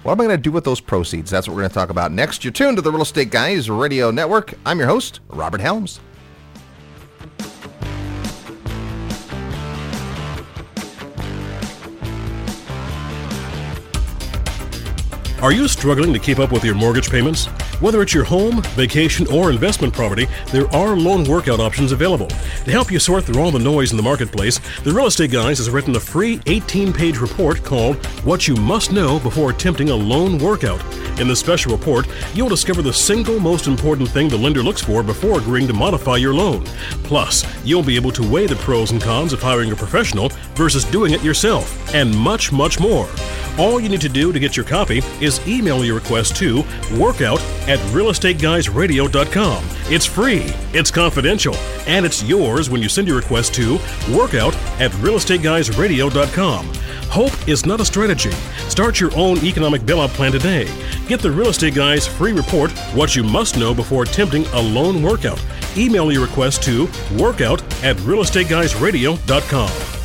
What am I going to do with those proceeds? That's what we're going to talk about next. You're tuned to the Real Estate Guys Radio Network. I'm your host, Robert Helms. Are you struggling to keep up with your mortgage payments? Whether it's your home, vacation, or investment property, there are loan workout options available. To help you sort through all the noise in the marketplace, the Real Estate Guys has written a free 18 page report called What You Must Know Before Attempting a Loan Workout. In this special report, you'll discover the single most important thing the lender looks for before agreeing to modify your loan. Plus, you'll be able to weigh the pros and cons of hiring a professional versus doing it yourself, and much, much more. All you need to do to get your copy is email your request to workout at realestateguysradio.com. It's free, it's confidential, and it's yours when you send your request to workout at realestateguysradio.com. Hope is not a strategy. Start your own economic bailout plan today. Get the Real Estate Guys free report, What You Must Know Before Attempting a Loan Workout. Email your request to workout at realestateguysradio.com.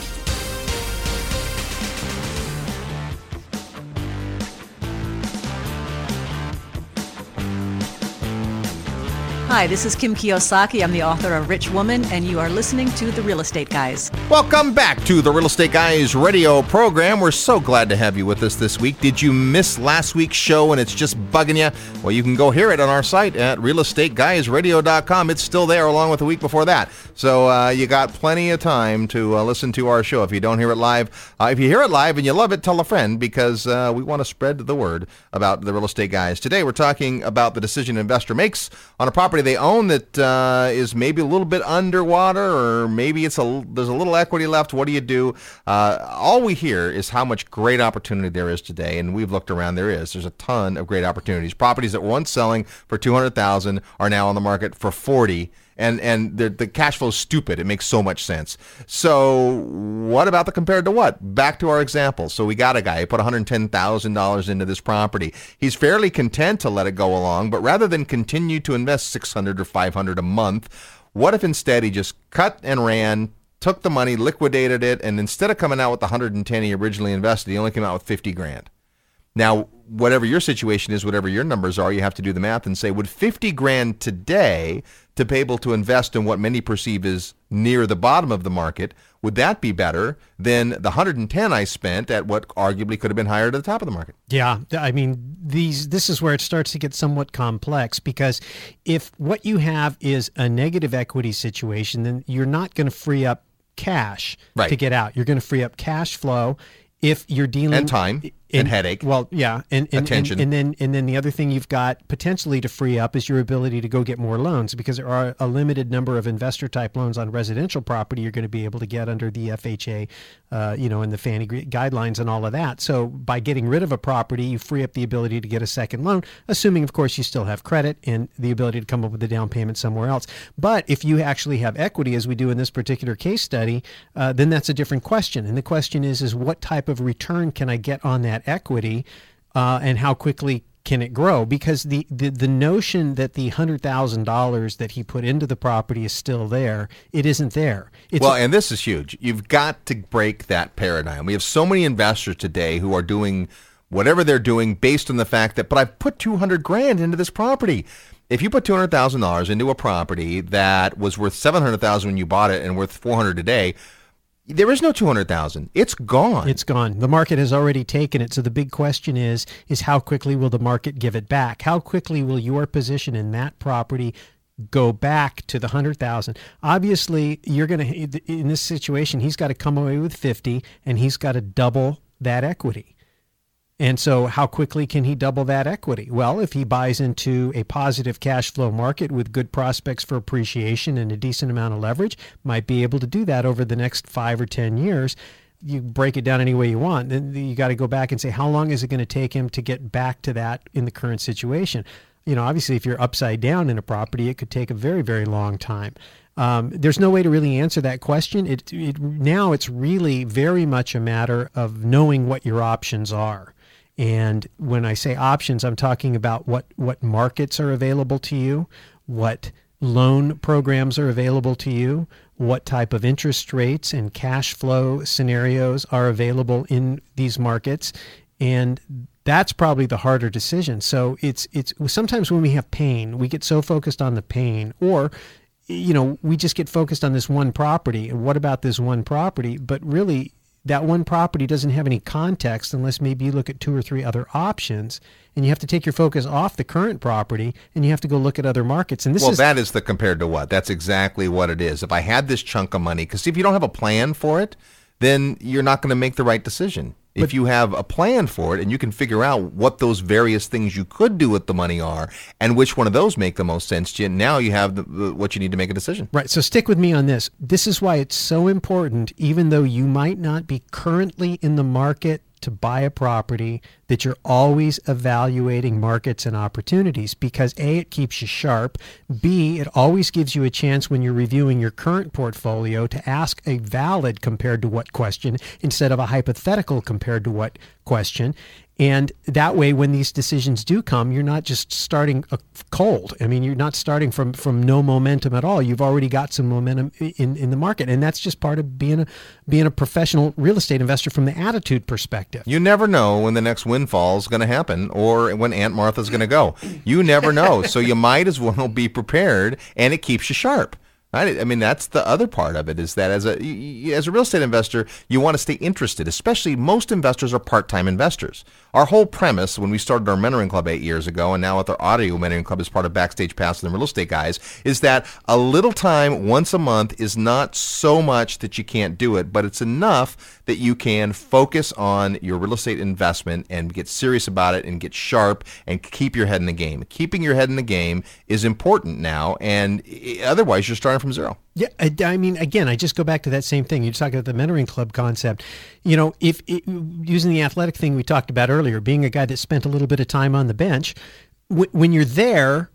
Hi, this is Kim Kiyosaki. I'm the author of Rich Woman, and you are listening to The Real Estate Guys. Welcome back to the Real Estate Guys radio program. We're so glad to have you with us this week. Did you miss last week's show and it's just bugging you? Well, you can go hear it on our site at realestateguysradio.com. It's still there along with the week before that. So uh, you got plenty of time to uh, listen to our show if you don't hear it live. Uh, if you hear it live and you love it, tell a friend because uh, we want to spread the word about the Real Estate Guys. Today we're talking about the decision an investor makes on a property they own that uh, is maybe a little bit underwater or maybe it's a there's a little equity left. What do you do? Uh, all we hear is how much great opportunity there is today, and we've looked around. There is. There's a ton of great opportunities. Properties that were once selling for two hundred thousand are now on the market for forty and and the, the cash flow is stupid. It makes so much sense. So what about the compared to what? Back to our example. So we got a guy who put $110,000 into this property. He's fairly content to let it go along, but rather than continue to invest 600 or 500 a month, what if instead he just cut and ran, took the money, liquidated it, and instead of coming out with the 110 he originally invested, he only came out with 50 grand. Now, whatever your situation is, whatever your numbers are, you have to do the math and say, would 50 grand today to be able to invest in what many perceive as near the bottom of the market, would that be better than the 110 I spent at what arguably could have been higher to the top of the market? Yeah, I mean these this is where it starts to get somewhat complex because if what you have is a negative equity situation, then you're not going to free up cash right. to get out. You're going to free up cash flow if you're dealing and time and, and headache. Well, yeah, and, and attention, and, and, then and then the other thing you've got potentially to free up is your ability to go get more loans because there are a limited number of investor type loans on residential property you're going to be able to get under the FHA, uh, you know, and the Fannie guidelines and all of that. So by getting rid of a property, you free up the ability to get a second loan, assuming of course you still have credit and the ability to come up with a down payment somewhere else. But if you actually have equity, as we do in this particular case study, uh, then that's a different question. And the question is, is what type of return can I get on that equity? uh, and how quickly can it grow? Because the, the, the notion that the hundred thousand dollars that he put into the property is still there, it isn't there. It's well, and this is huge. You've got to break that paradigm. We have so many investors today who are doing whatever they're doing based on the fact that, but I've put two hundred grand into this property. If you put two hundred thousand dollars into a property that was worth seven hundred thousand when you bought it and worth four hundred today, there is no 200,000. It's gone. It's gone. The market has already taken it. So the big question is is how quickly will the market give it back? How quickly will your position in that property go back to the 100,000? Obviously, you're going to in this situation, he's got to come away with 50 and he's got to double that equity. And so, how quickly can he double that equity? Well, if he buys into a positive cash flow market with good prospects for appreciation and a decent amount of leverage, might be able to do that over the next five or 10 years. You break it down any way you want. Then you got to go back and say, how long is it going to take him to get back to that in the current situation? You know, obviously, if you're upside down in a property, it could take a very, very long time. Um, there's no way to really answer that question. It, it now it's really very much a matter of knowing what your options are. And when I say options, I'm talking about what, what markets are available to you, what loan programs are available to you, what type of interest rates and cash flow scenarios are available in these markets. And that's probably the harder decision. So it's it's sometimes when we have pain, we get so focused on the pain or you know, we just get focused on this one property and what about this one property, but really that one property doesn't have any context unless maybe you look at two or three other options and you have to take your focus off the current property and you have to go look at other markets and this well, is that is the compared to what? That's exactly what it is. If I had this chunk of money, because if you don't have a plan for it, then you're not going to make the right decision. if you have a plan for it and you can figure out what those various things you could do with the money are and which one of those make the most sense to you, now you have the, the, what you need to make a decision. Right. So stick with me on this. This is why it's so important, even though you might not be currently in the market to buy a property, that you're always evaluating markets and opportunities because A, it keeps you sharp. B, it always gives you a chance when you're reviewing your current portfolio to ask a valid compared to what question instead of a hypothetical compared to what question. And that way, when these decisions do come, you're not just starting a cold. I mean, you're not starting from, from no momentum at all. You've already got some momentum in, in the market, and that's just part of being a being a professional real estate investor from the attitude perspective. You never know when the next windfall is going to happen or when Aunt Martha's going to go. You never know, so you might as well be prepared, and it keeps you sharp. I mean, that's the other part of it is that as a as a real estate investor, you want to stay interested. Especially most investors are part-time investors. Our whole premise when we started our mentoring club eight years ago, and now with our audio mentoring club as part of Backstage Pass and the Real Estate Guys, is that a little time once a month is not so much that you can't do it, but it's enough that you can focus on your real estate investment and get serious about it and get sharp and keep your head in the game. Keeping your head in the game is important now, and eh, otherwise you're starting from zero. Yeah, I, I, mean, again, I just go back to that same thing. You talk about the mentoring club concept. You know, if it, using the athletic thing we talked about earlier, being a guy that spent a little bit of time on the bench, w- when you're there,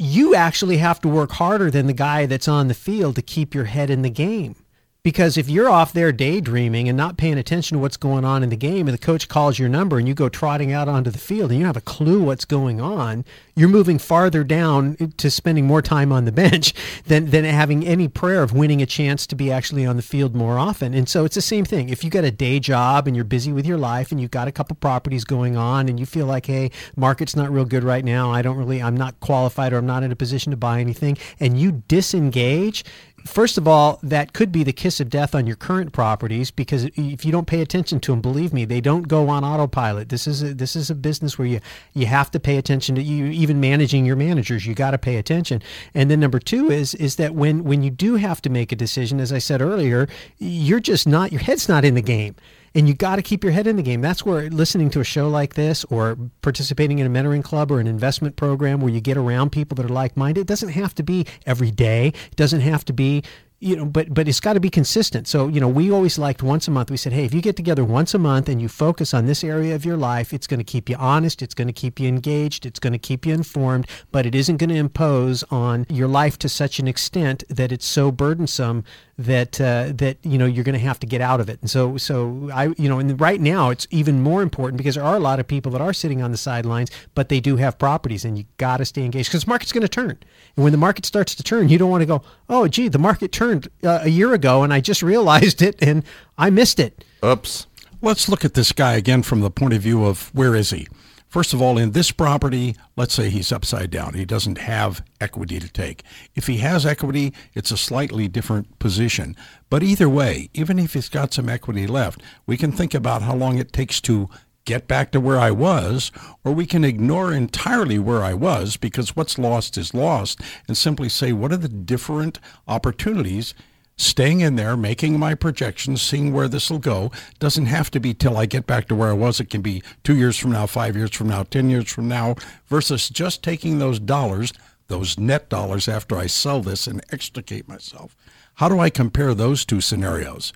you actually have to work harder than the guy that's on the field to keep your head in the game. Because if you're off there daydreaming and not paying attention to what's going on in the game, and the coach calls your number and you go trotting out onto the field and you don't have a clue what's going on, you're moving farther down to spending more time on the bench than, than having any prayer of winning a chance to be actually on the field more often. And so it's the same thing. If you got a day job and you're busy with your life and you've got a couple properties going on and you feel like, hey, market's not real good right now, I don't really, I'm not qualified or I'm not in a position to buy anything, and you disengage, First of all, that could be the kiss of death on your current properties because if you don't pay attention to them, believe me, they don't go on autopilot. This is a, this is a business where you you have to pay attention to you even managing your managers. You got to pay attention. And then number two is is that when when you do have to make a decision, as I said earlier, you're just not your head's not in the game and you got to keep your head in the game. That's where listening to a show like this or participating in a mentoring club or an investment program where you get around people that are like minded, it doesn't have to be every day. It doesn't have to be you know, but but it's got to be consistent. So you know, we always liked once a month. We said, hey, if you get together once a month and you focus on this area of your life, it's going to keep you honest. It's going to keep you engaged. It's going to keep you informed. But it isn't going to impose on your life to such an extent that it's so burdensome that uh, that you know you're going to have to get out of it. And so so I you know and right now it's even more important because there are a lot of people that are sitting on the sidelines, but they do have properties, and you got to stay engaged because the market's going to turn. And when the market starts to turn, you don't want to go, oh gee, the market turned turned uh, a year ago, and I just realized it, and I missed it. Oops. Let's look at this guy again from the point of view of where is he? First of all, in this property, let's say he's upside down. He doesn't have equity to take. If he has equity, it's a slightly different position. But either way, even if he's got some equity left, we can think about how long it takes to get back to where I was, or we can ignore entirely where I was because what's lost is lost and simply say, what are the different opportunities? Staying in there, making my projections, seeing where this will go. Doesn't have to be till I get back to where I was. It can be two years from now, five years from now, 10 years from now, versus just taking those dollars, those net dollars after I sell this and extricate myself. How do I compare those two scenarios?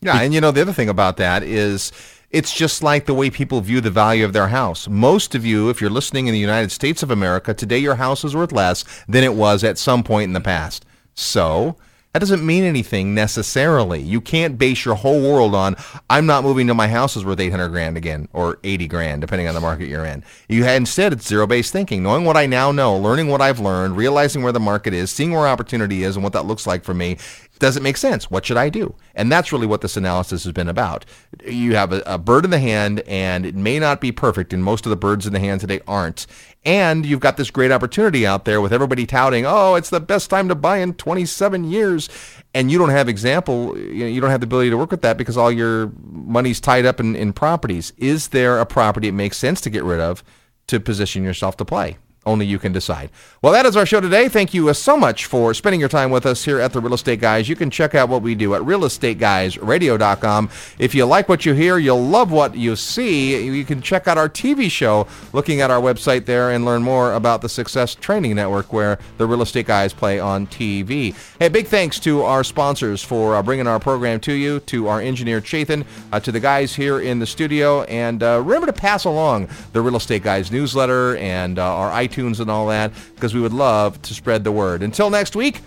Yeah, and you know, the other thing about that is it's just like the way people view the value of their house. Most of you, if you're listening in the United States of America, today your house is worth less than it was at some point in the past. So, that doesn't mean anything necessarily. You can't base your whole world on I'm not moving to my house is worth 800 grand again or 80 grand depending on the market you're in. You had instead it's zero-based thinking, knowing what I now know, learning what I've learned, realizing where the market is, seeing where opportunity is and what that looks like for me does it make sense? What should I do? And that's really what this analysis has been about. You have a, a, bird in the hand, and it may not be perfect, and most of the birds in the hand today aren't. And you've got this great opportunity out there with everybody touting, oh, it's the best time to buy in 27 years. And you don't have example, you don't have the ability to work with that because all your money's tied up in, in properties. Is there a property it makes sense to get rid of to position yourself to play? Only you can decide. Well, that is our show today. Thank you uh, so much for spending your time with us here at the Real Estate Guys. You can check out what we do at realestateguysradio.com. If you like what you hear, you'll love what you see. You can check out our TV show looking at our website there and learn more about the Success Training Network where the Real Estate Guys play on TV. Hey, big thanks to our sponsors for uh, bringing our program to you, to our engineer Chathan, uh, to the guys here in the studio, and uh, remember to pass along the Real Estate Guys newsletter and uh, our iTunes iTunes and all that because we would love to spread the word. Until next week,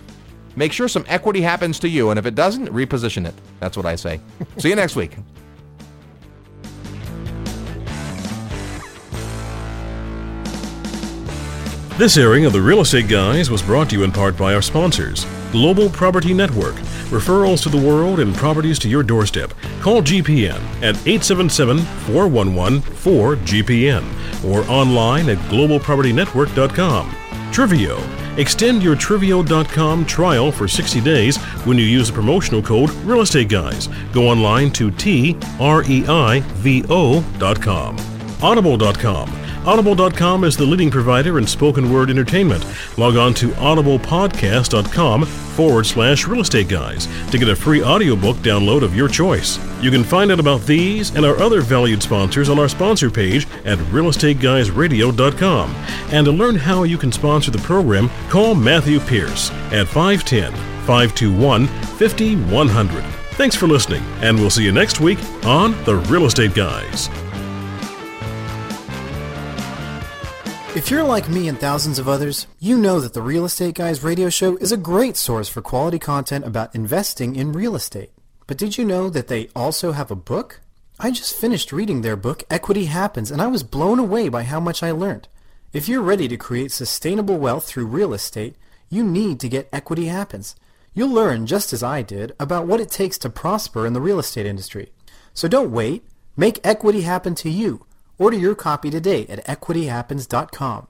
make sure some equity happens to you. And if it doesn't, reposition it. That's what I say. See you next week. This airing of the Real Estate Guys was brought to you in part by our sponsors Global Property Network. Referrals to the world and properties to your doorstep. Call GPN at 877 411 4GPN or online at globalpropertynetwork.com. Trivio. Extend your Trivio.com trial for 60 days when you use the promotional code Real Estate Guys. Go online to T-R-E-I-V-O.com. Audible.com. Audible.com is the leading provider in spoken word entertainment. Log on to audiblepodcast.com forward slash real estate guys to get a free audiobook download of your choice. You can find out about these and our other valued sponsors on our sponsor page at realestateguysradio.com. And to learn how you can sponsor the program, call Matthew Pierce at 510 521 5100. Thanks for listening, and we'll see you next week on The Real Estate Guys. If you're like me and thousands of others, you know that the Real Estate Guys radio show is a great source for quality content about investing in real estate. But did you know that they also have a book? I just finished reading their book, Equity Happens, and I was blown away by how much I learned. If you're ready to create sustainable wealth through real estate, you need to get Equity Happens. You'll learn, just as I did, about what it takes to prosper in the real estate industry. So don't wait. Make equity happen to you. Order your copy today at equityhappens.com.